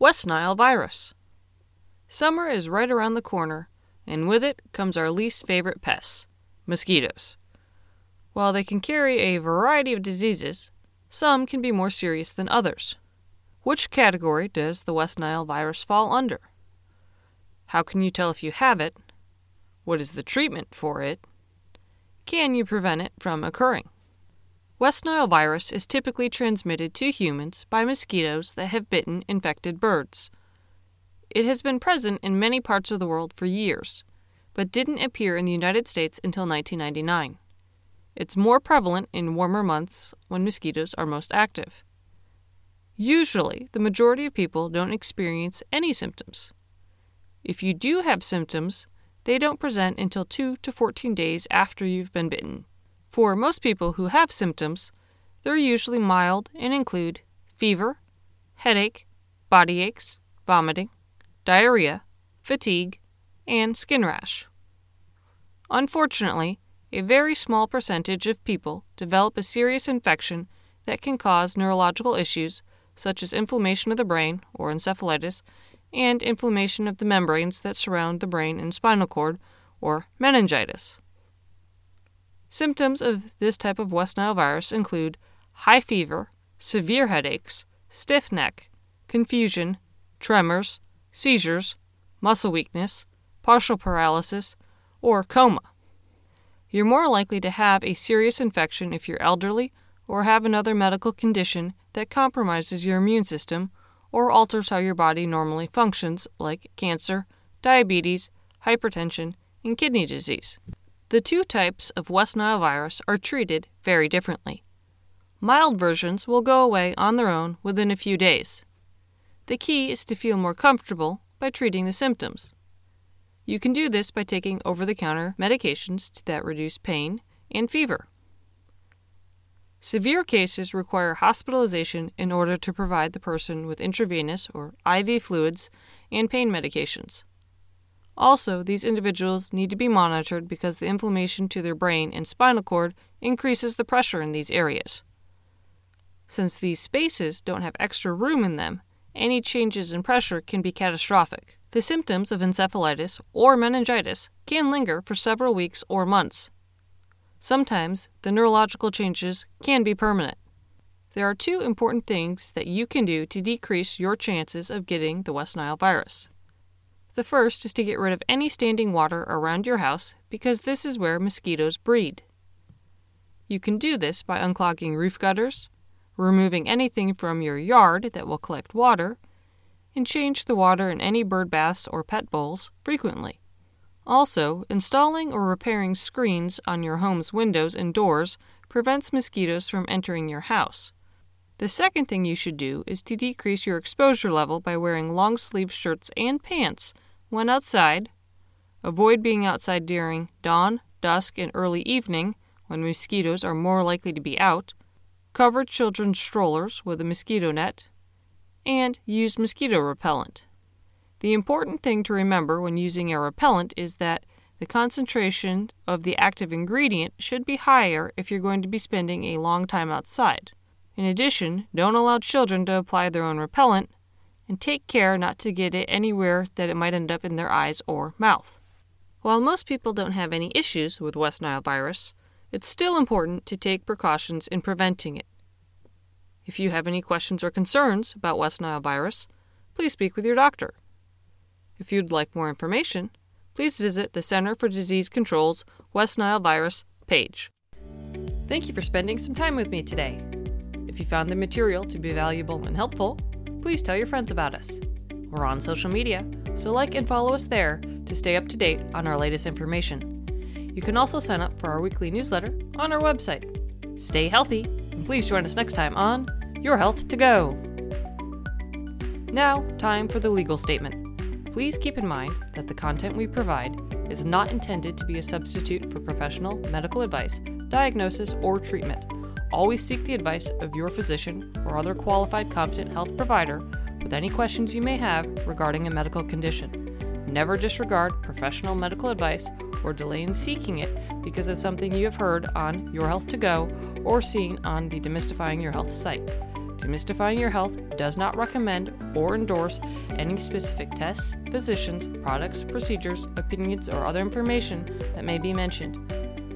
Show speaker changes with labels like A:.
A: West Nile virus. Summer is right around the corner, and with it comes our least favorite pests mosquitoes. While they can carry a variety of diseases, some can be more serious than others. Which category does the West Nile virus fall under? How can you tell if you have it? What is the treatment for it? Can you prevent it from occurring? West Nile virus is typically transmitted to humans by mosquitoes that have bitten infected birds. It has been present in many parts of the world for years, but didn't appear in the United States until 1999. It's more prevalent in warmer months when mosquitoes are most active. Usually, the majority of people don't experience any symptoms. If you do have symptoms, they don't present until 2 to 14 days after you've been bitten. For most people who have symptoms, they're usually mild and include fever, headache, body aches, vomiting, diarrhea, fatigue, and skin rash. Unfortunately, a very small percentage of people develop a serious infection that can cause neurological issues such as inflammation of the brain or encephalitis and inflammation of the membranes that surround the brain and spinal cord or meningitis. Symptoms of this type of West Nile virus include high fever, severe headaches, stiff neck, confusion, tremors, seizures, muscle weakness, partial paralysis, or coma. You're more likely to have a serious infection if you're elderly or have another medical condition that compromises your immune system or alters how your body normally functions, like cancer, diabetes, hypertension, and kidney disease. The two types of West Nile virus are treated very differently. Mild versions will go away on their own within a few days. The key is to feel more comfortable by treating the symptoms. You can do this by taking over the counter medications that reduce pain and fever. Severe cases require hospitalization in order to provide the person with intravenous or IV fluids and pain medications. Also, these individuals need to be monitored because the inflammation to their brain and spinal cord increases the pressure in these areas. Since these spaces don't have extra room in them, any changes in pressure can be catastrophic. The symptoms of encephalitis or meningitis can linger for several weeks or months. Sometimes the neurological changes can be permanent. There are two important things that you can do to decrease your chances of getting the West Nile virus. The first is to get rid of any standing water around your house because this is where mosquitoes breed. You can do this by unclogging roof gutters, removing anything from your yard that will collect water, and change the water in any bird baths or pet bowls frequently. Also, installing or repairing screens on your home's windows and doors prevents mosquitoes from entering your house. The second thing you should do is to decrease your exposure level by wearing long sleeve shirts and pants when outside. Avoid being outside during dawn, dusk, and early evening when mosquitoes are more likely to be out. Cover children's strollers with a mosquito net. And use mosquito repellent. The important thing to remember when using a repellent is that the concentration of the active ingredient should be higher if you're going to be spending a long time outside. In addition, don't allow children to apply their own repellent, and take care not to get it anywhere that it might end up in their eyes or mouth. While most people don't have any issues with West Nile virus, it's still important to take precautions in preventing it. If you have any questions or concerns about West Nile virus, please speak with your doctor. If you'd like more information, please visit the Center for Disease Control's West Nile virus page. Thank you for spending some time with me today. If you found the material to be valuable and helpful, please tell your friends about us. We're on social media, so like and follow us there to stay up to date on our latest information. You can also sign up for our weekly newsletter on our website. Stay healthy, and please join us next time on Your Health to Go. Now, time for the legal statement. Please keep in mind that the content we provide is not intended to be a substitute for professional medical advice, diagnosis, or treatment. Always seek the advice of your physician or other qualified competent health provider with any questions you may have regarding a medical condition. Never disregard professional medical advice or delay in seeking it because of something you have heard on Your Health to Go or seen on the Demystifying Your Health site. Demystifying Your Health does not recommend or endorse any specific tests, physicians, products, procedures, opinions, or other information that may be mentioned.